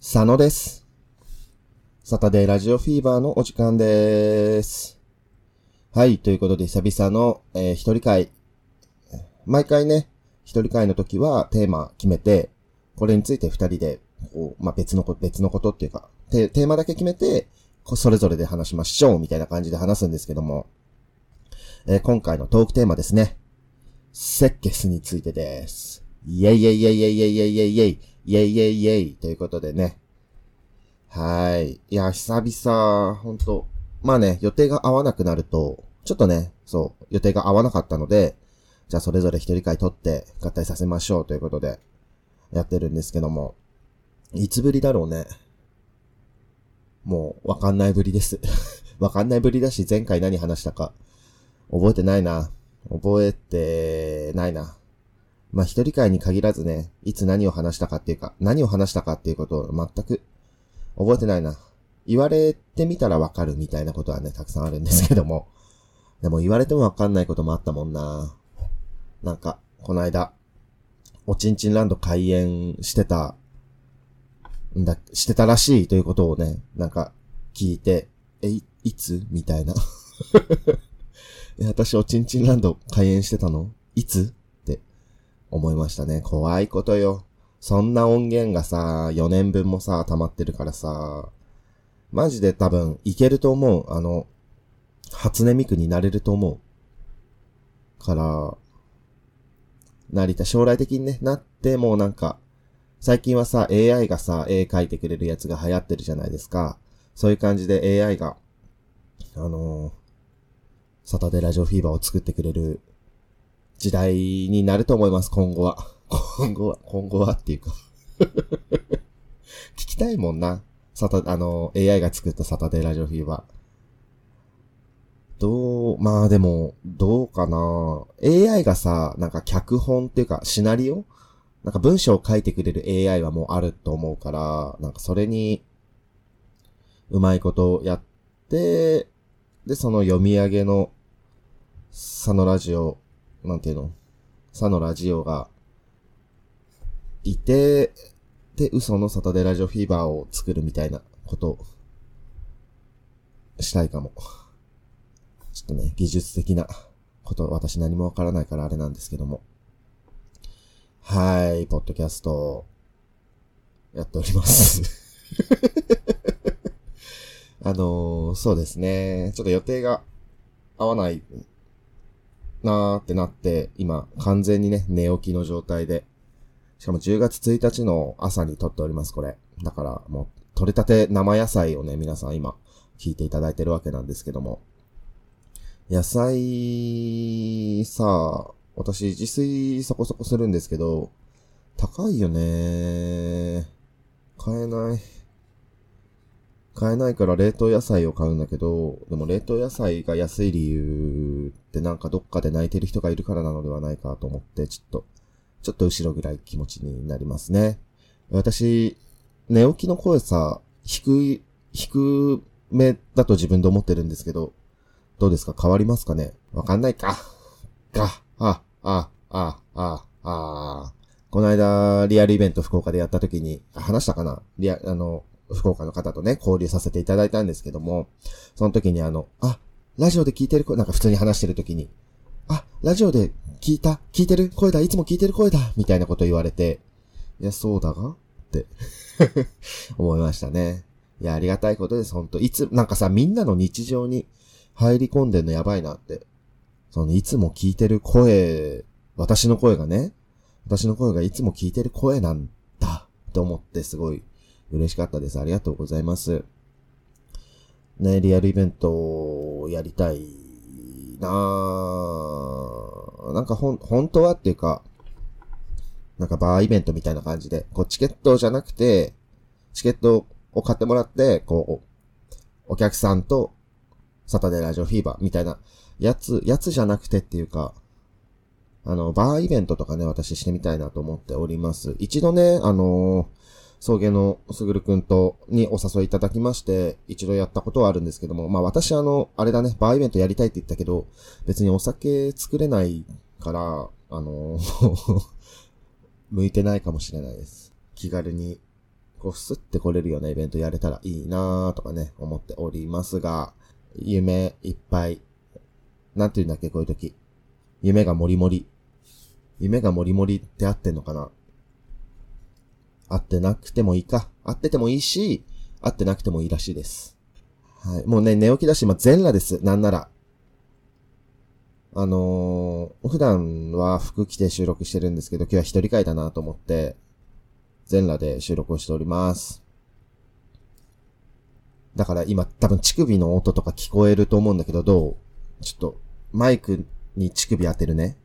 佐野です。サタデーラジオフィーバーのお時間です。はい、ということで久々の、えー一人会。毎回ね、一人会の時はテーマ決めて、これについて二人で、こう、まあ、別のこと、別のことっていうか、テテーマだけ決めて、それぞれで話しましょう、みたいな感じで話すんですけども、えー今回のトークテーマですね。セッケスについてです。イェイイェイイェイイェイイェイイェイイェイイェイイェイイェイということでね。はい。いや、久々、ほんと。まあね、予定が合わなくなると、ちょっとね、そう、予定が合わなかったので、じゃあそれぞれ一人会取って合体させましょうということで、やってるんですけども。いつぶりだろうね。もう、わかんないぶりです。わかんないぶりだし、前回何話したか、覚えてないな。覚えてないな。まあ、一人会に限らずね、いつ何を話したかっていうか、何を話したかっていうことを全く覚えてないな。言われてみたらわかるみたいなことはね、たくさんあるんですけども。でも言われてもわかんないこともあったもんな。なんか、この間、おちんちんランド開園してた、んだ、してたらしいということをね、なんか、聞いて、え、いつみたいな。え、私おちんちんランド開園してたの？いつ？思いましたね。怖いことよ。そんな音源がさ、4年分もさ、溜まってるからさ、マジで多分、いけると思う。あの、初音ミクになれると思う。から、なりた。将来的にね、なって、もうなんか、最近はさ、AI がさ、絵描いてくれるやつが流行ってるじゃないですか。そういう感じで AI が、あのーサタデラジオフィーバーを作ってくれる時代になると思います、今後は。今後は、今後はっていうか。聞きたいもんな。サタ、あの、AI が作ったサタデーラジオフィーバー。どう、まあでも、どうかな AI がさ、なんか脚本っていうか、シナリオ？なんか文章を書いてくれる AI はもうあると思うから、なんかそれに、うまいことをやって、で、その読み上げの、佐野ラジオ、なんていうの？佐野ラジオが、いて、で、嘘のサタデラジオフィーバーを作るみたいなこと、したいかも。ちょっとね、技術的なこと、私何もわからないからあれなんですけども。はい、ポッドキャスト、やっております。あのーそうですね。ちょっと予定が合わないなーってなって、今、完全にね、寝起きの状態で。しかも10月1日の朝に撮っております、これ。だから、もう、取れたて生野菜をね、皆さん今、聞いていただいてるわけなんですけども。野菜、さ、私、自炊そこそこするんですけど、高いよね買えない。買えないから冷凍野菜を買うんだけど、でも冷凍野菜が安い理由ってなんかどっかで泣いてる人がいるからなのではないかと思って、ちょっと、ちょっと後ろぐらい気持ちになりますね。私、寝起きの声さ、低い、低めだと自分で思ってるんですけど、どうですか？変わりますかね？わかんないか。か、あ、あ、あ、あ、あ、この間、リアルイベント福岡でやった時に、話したかな？リア、あの、福岡の方とね、交流させていただいたんですけども、その時にあの、あ、ラジオで聞いてる声、なんか普通に話してる時に、あ、ラジオで聞いた聞いてる声だいつも聞いてる声だみたいなこと言われて、いや、そうだがって、思いましたね。いや、ありがたいことです、本当いつ、なんかさ、みんなの日常に入り込んでんのやばいなって。その、いつも聞いてる声、私の声がね、私の声がいつも聞いてる声なんだって思ってすごい嬉しかったです。ありがとうございます。ね、リアルイベントをやりたいなぁ。なんかほん、本当はっていうか、なんかバーイベントみたいな感じで、こうチケットじゃなくて、チケットを買ってもらって、こう、お客さんとサタデーラジオフィーバーみたいなやつ、やつじゃなくてっていうか、あの、バーイベントとかね、私してみたいなと思っております。一度ね、あの、送迎のすぐるくんと、にお誘いいただきまして、一度やったことはあるんですけども、まあ私あの、あれだね、バーイベントやりたいって言ったけど、別にお酒作れないから、あの 向いてないかもしれないです。気軽にこう、スッて来れるようなイベントやれたらいいなーとかね、思っておりますが、夢いっぱい。なんて言うんだっけ、こういう時。夢がもりもり。夢がもりもりって合ってんのかな合ってなくてもいいか。合っててもいいし、合ってなくてもいいらしいです。はい。もうね、寝起きだし、今全裸です。なんなら。あのー、普段は服着て収録してるんですけど、今日は一人会だなと思って、全裸で収録をしております。だから今多分乳首の音とか聞こえると思うんだけど、どう？ちょっとマイクに乳首当てるね。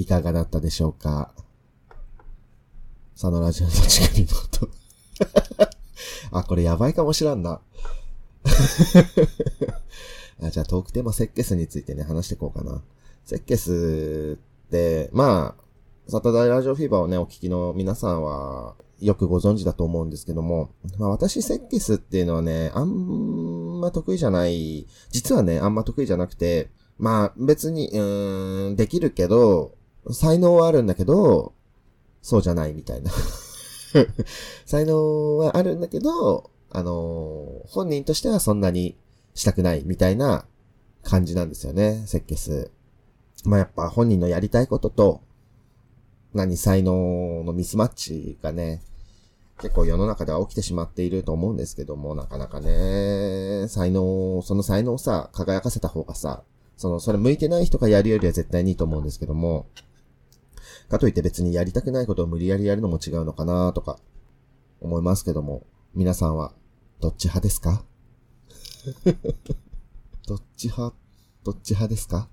いかがだったでしょうか？佐野ラジオの乳首の音 あ、これやばいかもしらんな。あじゃあトークテーマセッケスについてね、話していこうかな。セッケスって、まあ、サタダイラジオフィーバーをね、お聞きの皆さんは、よくご存知だと思うんですけども、まあ私、セッケスっていうのはね、あんま得意じゃない、実はね、あんま得意じゃなくて、まあ別に、うーん、できるけど、才能はあるんだけど、そうじゃないみたいな 才能はあるんだけど、あのー、本人としてはそんなにしたくないみたいな感じなんですよね、セッケス。まあやっぱ本人のやりたいことと、何、才能のミスマッチがね、結構世の中では起きてしまっていると思うんですけども、なかなかね、才能、その才能をさ、輝かせた方がさ、その、それ向いてない人がやるよりは絶対にいいと思うんですけども、かといって別にやりたくないことを無理やりやるのも違うのかなとか、思いますけども、皆さんは、どっち派ですか？どっち派、どっち派ですか？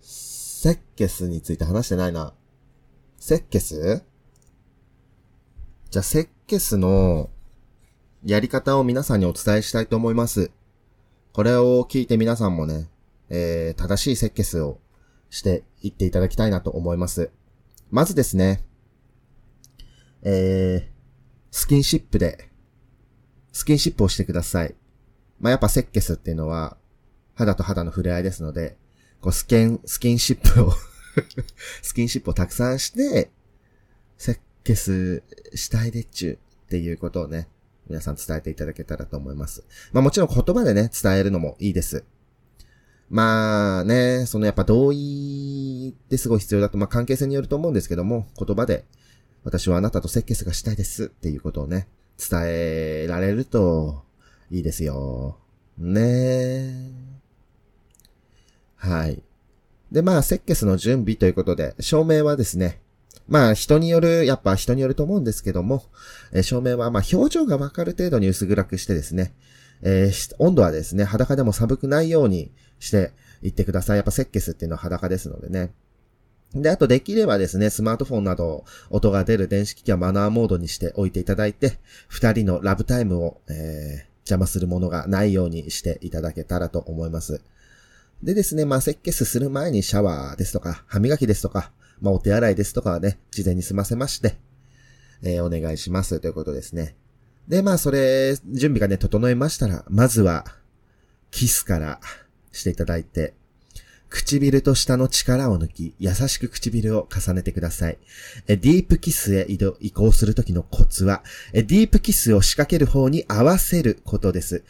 セッケスについて話してないな。セッケス？じゃあ、セッケスのやり方を皆さんにお伝えしたいと思います。これを聞いて皆さんもね、えー、正しいセッケスをしていっていただきたいなと思います。まずですね、えー、スキンシップで、スキンシップをしてください。まあ、やっぱセッケスっていうのは、肌と肌の触れ合いですので、こう、スキン、スキンシップを スキンシップをたくさんして、セッケスしたいでっちゅうっていうことをね、皆さん伝えていただけたらと思います。まあもちろん言葉でね、伝えるのもいいです。まあね、そのやっぱ同意ってすごい必要だと、まあ関係性によると思うんですけども、言葉で、私はあなたとセッケスがしたいですっていうことをね、伝えられるといいですよ。ねえ。はい。で、まあ、セッケスの準備ということで、照明はですね、まあ、人による、やっぱ人によると思うんですけども、え、照明は、まあ、表情がわかる程度に薄暗くしてですね、えー、温度はですね、裸でも寒くないようにしていってください。やっぱセッケスっていうのは裸ですのでね。で、あとできればですね、スマートフォンなど音が出る電子機器はマナーモードにしておいていただいて、二人のラブタイムを、えー、邪魔するものがないようにしていただけたらと思います。でですね、まあ、設計する前にシャワーですとか、歯磨きですとか、まあ、お手洗いですとかはね、事前に済ませまして、えー、お願いしますということですね。で、まあ、それ、準備がね、整いましたら、まずは、キスからしていただいて、唇と舌の力を抜き、優しく唇を重ねてください。ディープキスへ移動、移行するときのコツは、ディープキスを仕掛ける方に合わせることです。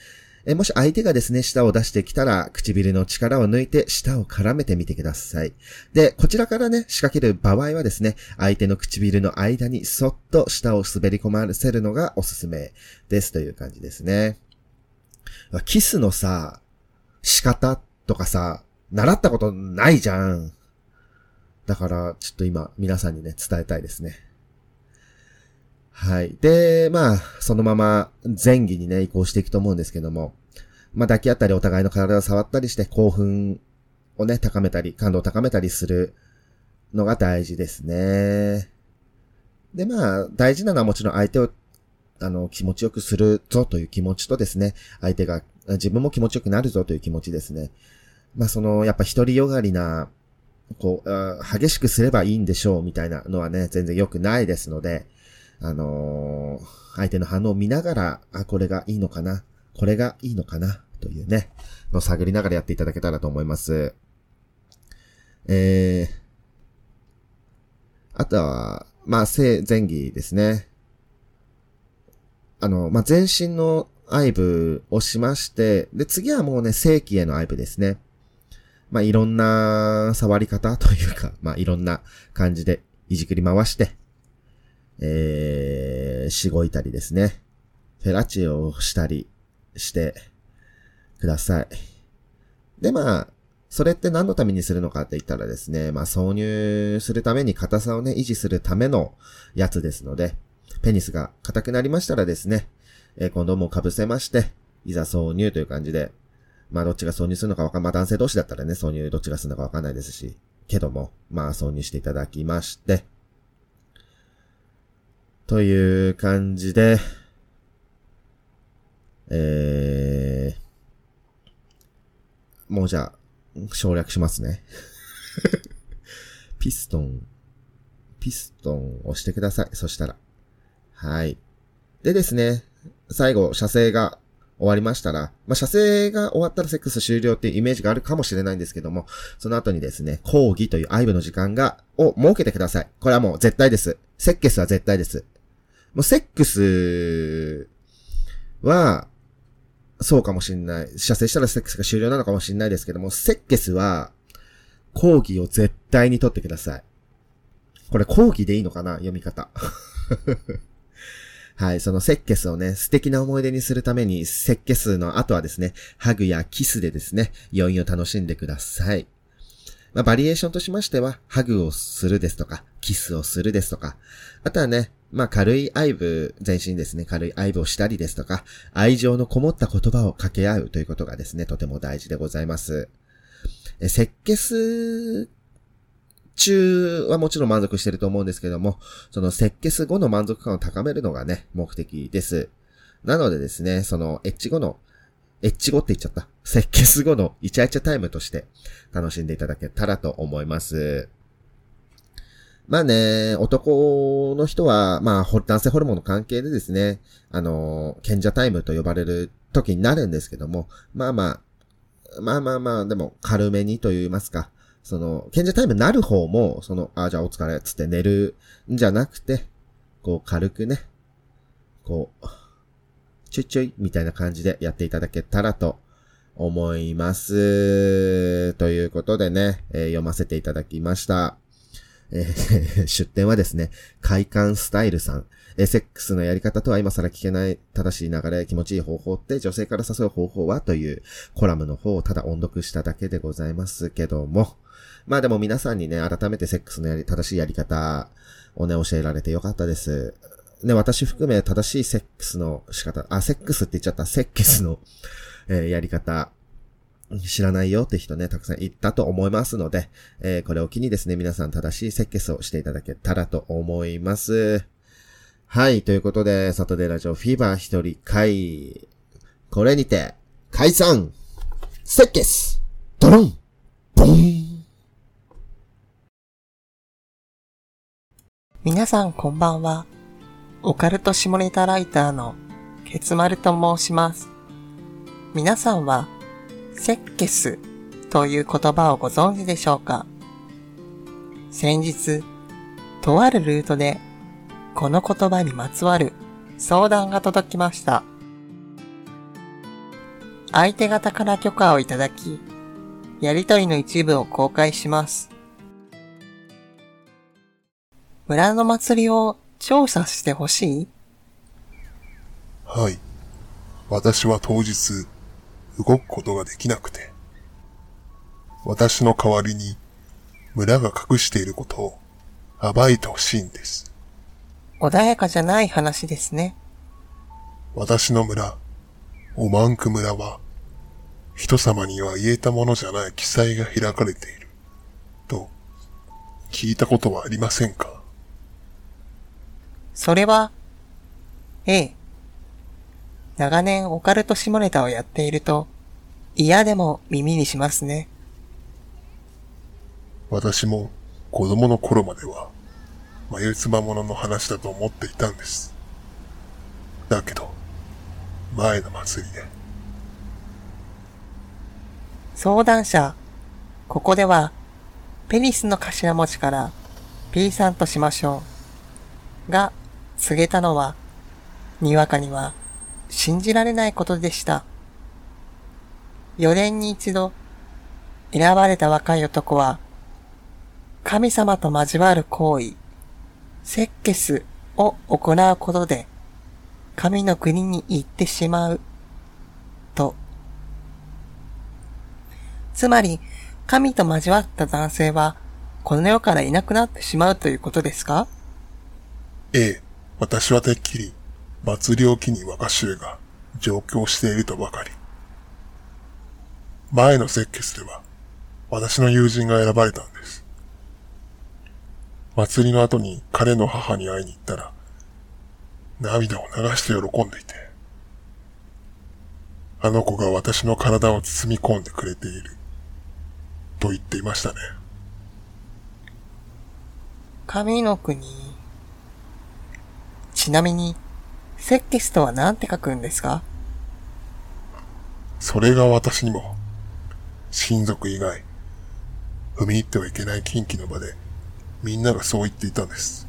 えもし相手がですね、舌を出してきたら、唇の力を抜いて舌を絡めてみてください。で、こちらからね、仕掛ける場合はですね、相手の唇の間にそっと舌を滑り込ませるのがおすすめですという感じですね。キスのさ、仕方とかさ、習ったことないじゃん。だから、ちょっと今、皆さんにね、伝えたいですね。はい。で、まあ、そのまま前儀にね、移行していくと思うんですけども、まあ、抱き合ったりお互いの体を触ったりして興奮をね、高めたり、感度を高めたりするのが大事ですね。で、まあ、大事なのはもちろん相手を、あの、気持ちよくするぞという気持ちとですね、相手が、自分も気持ちよくなるぞという気持ちですね。まあ、その、やっぱ一人よがりな、こう、激しくすればいいんでしょうみたいなのはね、全然良くないですので、あのー、相手の反応を見ながら、あ、これがいいのかな、これがいいのかな、というね、の探りながらやっていただけたらと思います。えー、あとは、まあ、正、前儀ですね。あの、まあ、全身の愛部をしまして、で、次はもうね、正規への愛部ですね。まあ、いろんな触り方というか、まあ、いろんな感じでいじくり回して、えー、しごいたりですね。フェラチオをしたりしてください。で、まあ、それって何のためにするのかって言ったらですね、まあ挿入するために硬さをね、維持するためのやつですので、ペニスが硬くなりましたらですね、えー、コンドームを被せまして、いざ挿入という感じで、まあどっちが挿入するのかわかん、まあ男性同士だったらね、挿入どっちがするのかわかんないですし、けども、まあ挿入していただきまして、という感じで、えー、もうじゃあ、省略しますね。ピストン、ピストンを押してください。そしたら。はい。でですね、最後、射精が終わりましたら、まあ、射精が終わったらセックス終了っていうイメージがあるかもしれないんですけども、その後にですね、講義という愛部の時間が、を設けてください。これはもう絶対です。セックスは絶対です。もうセックスは、そうかもしんない。射精したらセックスが終了なのかもしんないですけども、セックスは、講義を絶対に取ってください。これ講義でいいのかな？読み方。はい、そのセッケスをね、素敵な思い出にするために、セッケスの後はですね、ハグやキスでですね、余韻を楽しんでください。まあ、バリエーションとしましては、ハグをするですとか、キスをするですとか、あとはね、まあ、軽い愛部、全身ですね、軽い愛部をしたりですとか、愛情のこもった言葉を掛け合うということがですね、とても大事でございます。え、セッケス中はもちろん満足してると思うんですけども、そのセッケス後の満足感を高めるのがね、目的です。なのでですね、そのエッジ後の、エッジ後って言っちゃった。セッケス後のイチャイチャタイムとして楽しんでいただけたらと思います。まあね、男の人は、まあ、男性ホルモンの関係でですね、あの、賢者タイムと呼ばれる時になるんですけども、まあまあ、まあまあまあ、でも軽めにと言いますか、その、賢者タイムになる方も、その、あ、じゃあお疲れっ、つって寝るんじゃなくて、こう軽くね、こう、ちょいちょい、みたいな感じでやっていただけたらと思います。ということでね、えー、読ませていただきました。えー、出典はですね、快感スタイルさん。えセックスのやり方とは今更聞けない正しい流れ、気持ちいい方法って女性から誘う方法はというコラムの方をただ音読しただけでございますけども、まあでも皆さんにね、改めてセックスのやり、正しいやり方をね、教えられてよかったです。ね、私含め正しいセックスの仕方、あ、セックスって言っちゃった、セックスの、えー、やり方、知らないよって人ね、たくさんいたと思いますので、えー、これを機にですね、皆さん正しいセックスをしていただけたらと思います。はい、ということで、サトデラジオフィーバー一人会、これにて、解散。セックス。ドロン。ボン。皆さんこんばんは。オカルト下ネタライターのケツマルと申します。皆さんは、セッケスという言葉をご存知でしょうか？先日、とあるルートで、この言葉にまつわる相談が届きました。相手方から許可をいただき、やりとりの一部を公開します。村の祭りを調査してほしい？はい。私は当日、動くことができなくて、私の代わりに村が隠していることを暴いてほしいんです。穏やかじゃない話ですね。私の村、オマンク村は、人様には言えたものじゃない記載が開かれている、と、聞いたことはありませんか？それは、ええ。長年オカルト下ネタをやっていると、嫌でも耳にしますね。私も子供の頃までは、眉唾者の話だと思っていたんです。だけど、前の祭りで。相談者、ここでは、ペニスの頭文字から P さんとしましょう。が、告げたのは、にわかには信じられないことでした。4年に一度、選ばれた若い男は、神様と交わる行為、セッケスを行うことで、神の国に行ってしまう、と。つまり、神と交わった男性は、この世からいなくなってしまうということですか？ええ、私はてっきり、祭りを機に若衆が上京しているとばかり。前のセッケスでは、私の友人が選ばれたんです。祭りの後に彼の母に会いに行ったら、涙を流して喜んでいて、あの子が私の体を包み込んでくれている、と言っていましたね。神の国。ちなみに、セッケスとは何て書くんですか？それが私にも、親族以外、踏み入ってはいけない近畿の場で、みんながそう言っていたんです。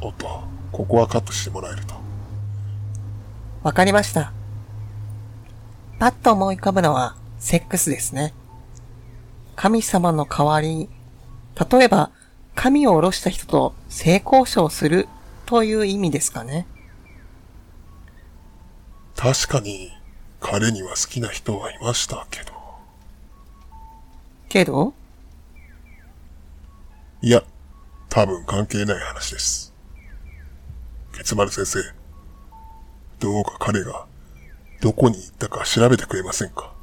おっと、ここはカットしてもらえると。わかりました。パッと思い浮かぶのは、セックスですね。神様の代わりに、例えば、神を下ろした人と性交渉するという意味ですかね。確かに、彼には好きな人はいましたけど。けど？いや、多分関係ない話です。ケツ丸先生、どうか彼がどこに行ったか調べてくれませんか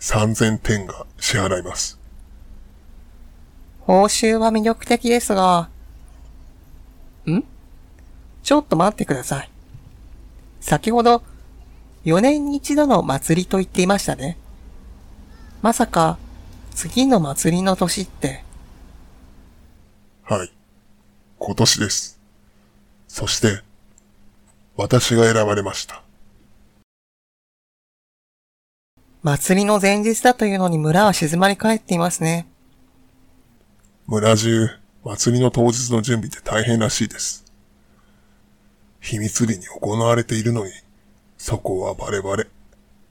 ?3000 点が支払います。報酬は魅力的ですが、ん？ちょっと待ってください。先ほど、4年に一度の祭りと言っていましたね。まさか、次の祭りの年って。はい。今年です。そして、私が選ばれました。祭りの前日だというのに村は静まり返っていますね。村中、祭りの当日の準備で大変らしいです。秘密裏に行われているのに、そこはバレバレ。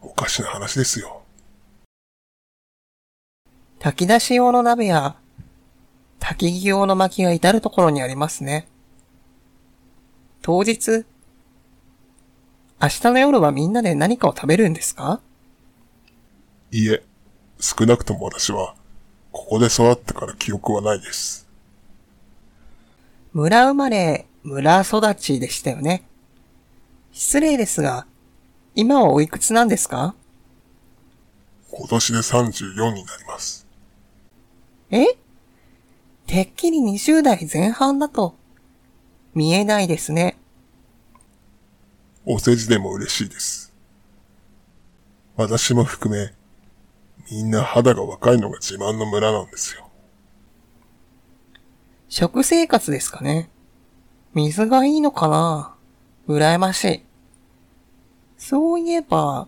おかしな話ですよ。炊き出し用の鍋や、焚き木用の薪が至るところにありますね。当日、明日の夜はみんなで何かを食べるんですか？いいえ、少なくとも私は、ここで育ってから記憶はないです。村生まれ、村育ちでしたよね。失礼ですが、今はおいくつなんですか？今年で34になります。え？てっきり20代前半だと、見えないですね。お世辞でも嬉しいです。私も含め、みんな肌が若いのが自慢の村なんですよ。食生活ですかね。水がいいのかな羨ましい。そういえば、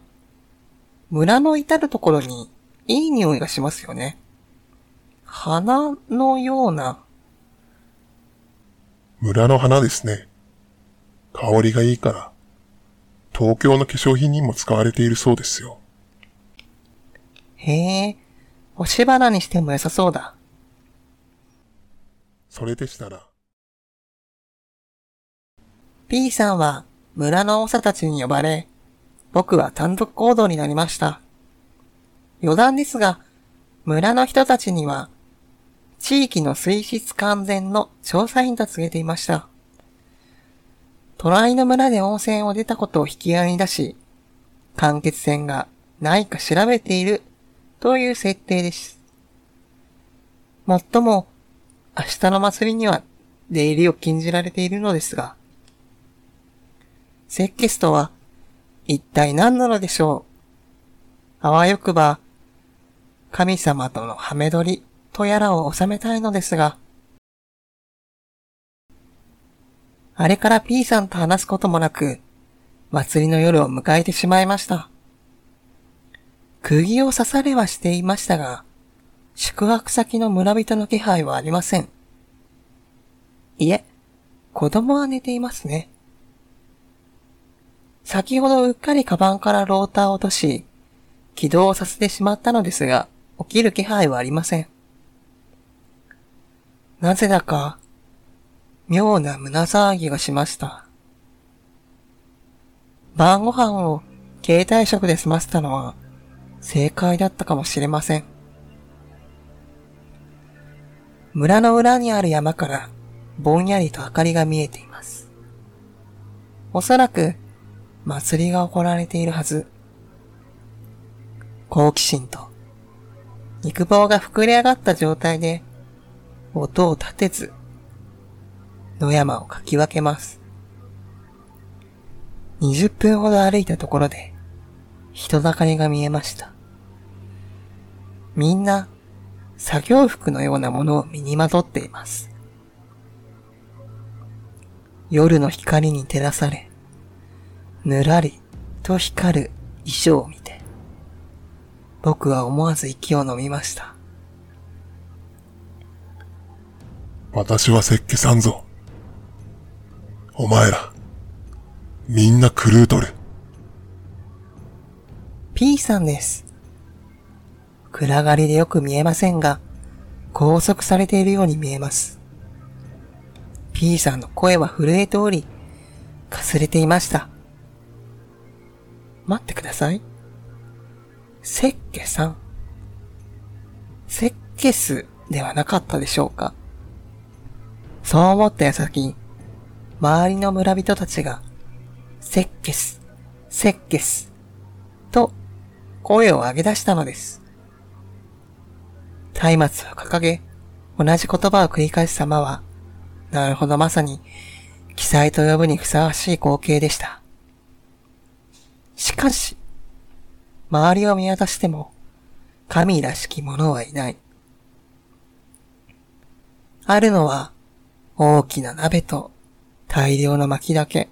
村の至るところにいい匂いがしますよね。花のような。村の花ですね。香りがいいから、東京の化粧品にも使われているそうですよ。へえ、押し花にしても良さそうだ。それでしたら。P さんは村の長たちに呼ばれ、僕は単独行動になりました。余談ですが、村の人たちには、地域の水質完全の調査員と告げていました。隣の村で温泉を出たことを引き合いに出し、間欠泉がないか調べているという設定です。もっとも、明日の祭りには出入りを禁じられているのですが、セッケスとは一体何なのでしょうあわよくば、神様とのハメ撮りとやらを収めたいのですが、あれから P さんと話すこともなく、祭りの夜を迎えてしまいました。釘を刺されはしていましたが、宿泊先の村人の気配はありません。いえ、子供は寝ていますね。先ほどうっかりカバンからローターを落とし、起動させてしまったのですが、起きる気配はありません。なぜだか、妙な胸騒ぎがしました。晩ご飯を携帯食で済ませたのは正解だったかもしれません。村の裏にある山からぼんやりと明かりが見えています。おそらく祭りが行われているはず。好奇心と肉棒が膨れ上がった状態で音を立てず野山をかき分けます。20分ほど歩いたところで人だかりが見えました。みんな作業服のようなものを身にまとっています。夜の光に照らされ、ぬらりと光る衣装を見て、僕は思わず息を飲みました。私は石器さんぞ。お前ら、みんな狂うとる。P さんです。暗がりでよく見えませんが、拘束されているように見えます。P さんの声は震えており、かすれていました。待ってください。セッケさん。セッケスではなかったでしょうかそう思った矢先、周りの村人たちが、セッケス、セッケス、と声を上げ出したのです。松明を掲げ、同じ言葉を繰り返す様は、なるほどまさに、記載と呼ぶにふさわしい光景でした。しかし、周りを見渡しても、神らしき者はいない。あるのは、大きな鍋と大量の薪だけ。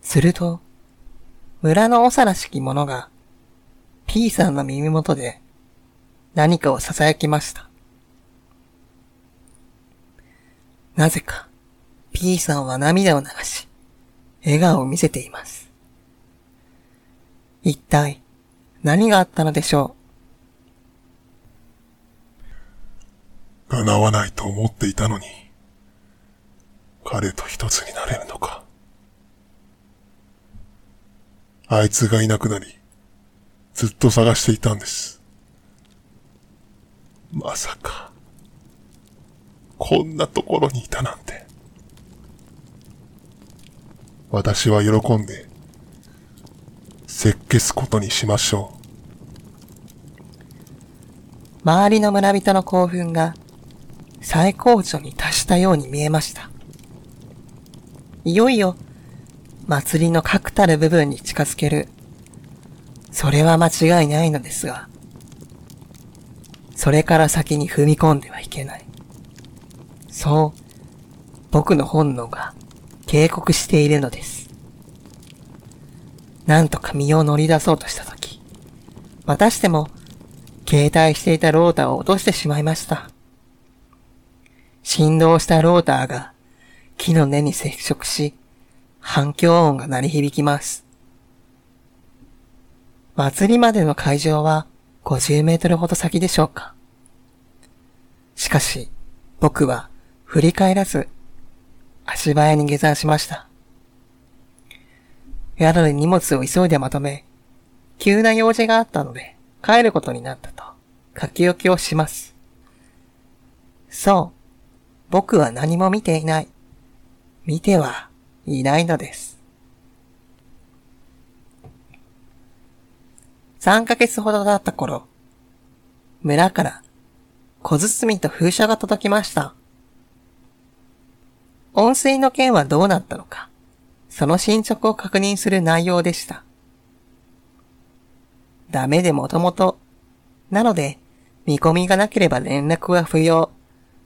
すると、村の長らしき者が、P さんの耳元で何かを囁きました。なぜか、P さんは涙を流し、笑顔を見せています。一体、何があったのでしょう？叶わないと思っていたのに、彼と一つになれるのか。あいつがいなくなり、ずっと探していたんです。まさか、こんなところにいたなんて。私は喜んで、せっけすことにしましょう。周りの村人の興奮が最高潮に達したように見えました。いよいよ祭りの確たる部分に近づける。それは間違いないのですが、それから先に踏み込んではいけない。そう、僕の本能が警告しているのです。なんとか身を乗り出そうとしたとき、またしても、携帯していたローターを落としてしまいました。振動したローターが木の根に接触し、反響音が鳴り響きます。祭りまでの会場は50メートルほど先でしょうか。しかし、僕は振り返らず、足早に下山しました。宿で荷物を急いでまとめ、急な用事があったので帰ることになったと書き置きをします。そう、僕は何も見ていない。見てはいないのです。3ヶ月ほど経った頃、村から小包と風車が届きました。温水の件はどうなったのか、その進捗を確認する内容でした。ダメでもともと、なので、見込みがなければ連絡は不要、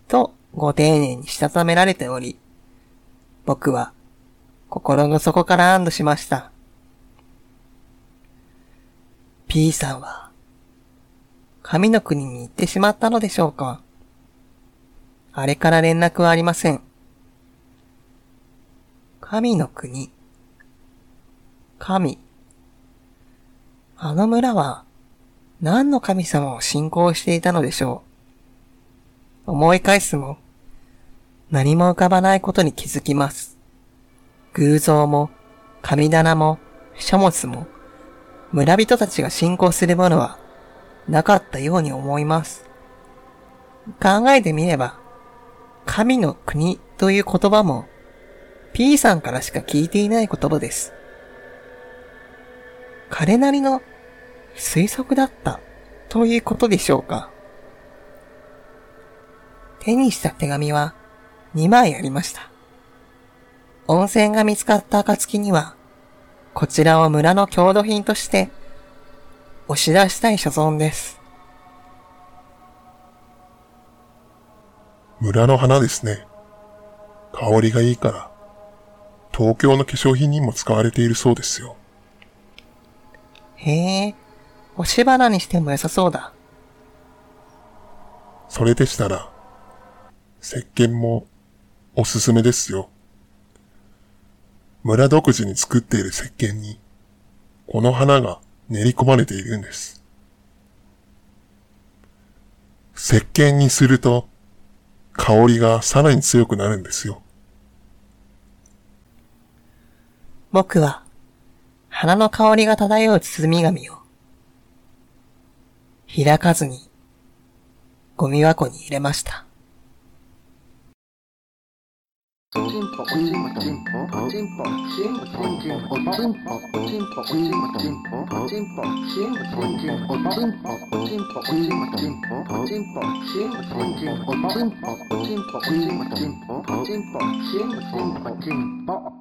とご丁寧にしたためられており、僕は心の底から安堵しました。P さんは、神の国に行ってしまったのでしょうかあれから連絡はありません。神の国。神。あの村は何の神様を信仰していたのでしょう。思い返すも何も浮かばないことに気づきます。偶像も神棚も書物も村人たちが信仰するものはなかったように思います。考えてみれば、神の国という言葉も P さんからしか聞いていない言葉です。彼なりの推測だったということでしょうか。手にした手紙は2枚ありました。温泉が見つかった暁には、こちらを村の郷土品として押し出したい所存です。村の花ですね。香りがいいから、東京の化粧品にも使われているそうですよ。へえ、押し花にしても良さそうだ。それでしたら、石鹸もおすすめですよ。村独自に作っている石鹸に、この花が練り込まれているんです。石鹸にすると、香りがさらに強くなるんですよ。僕は、花の香りが漂う包み紙を、開かずに、ゴミ箱に入れました。お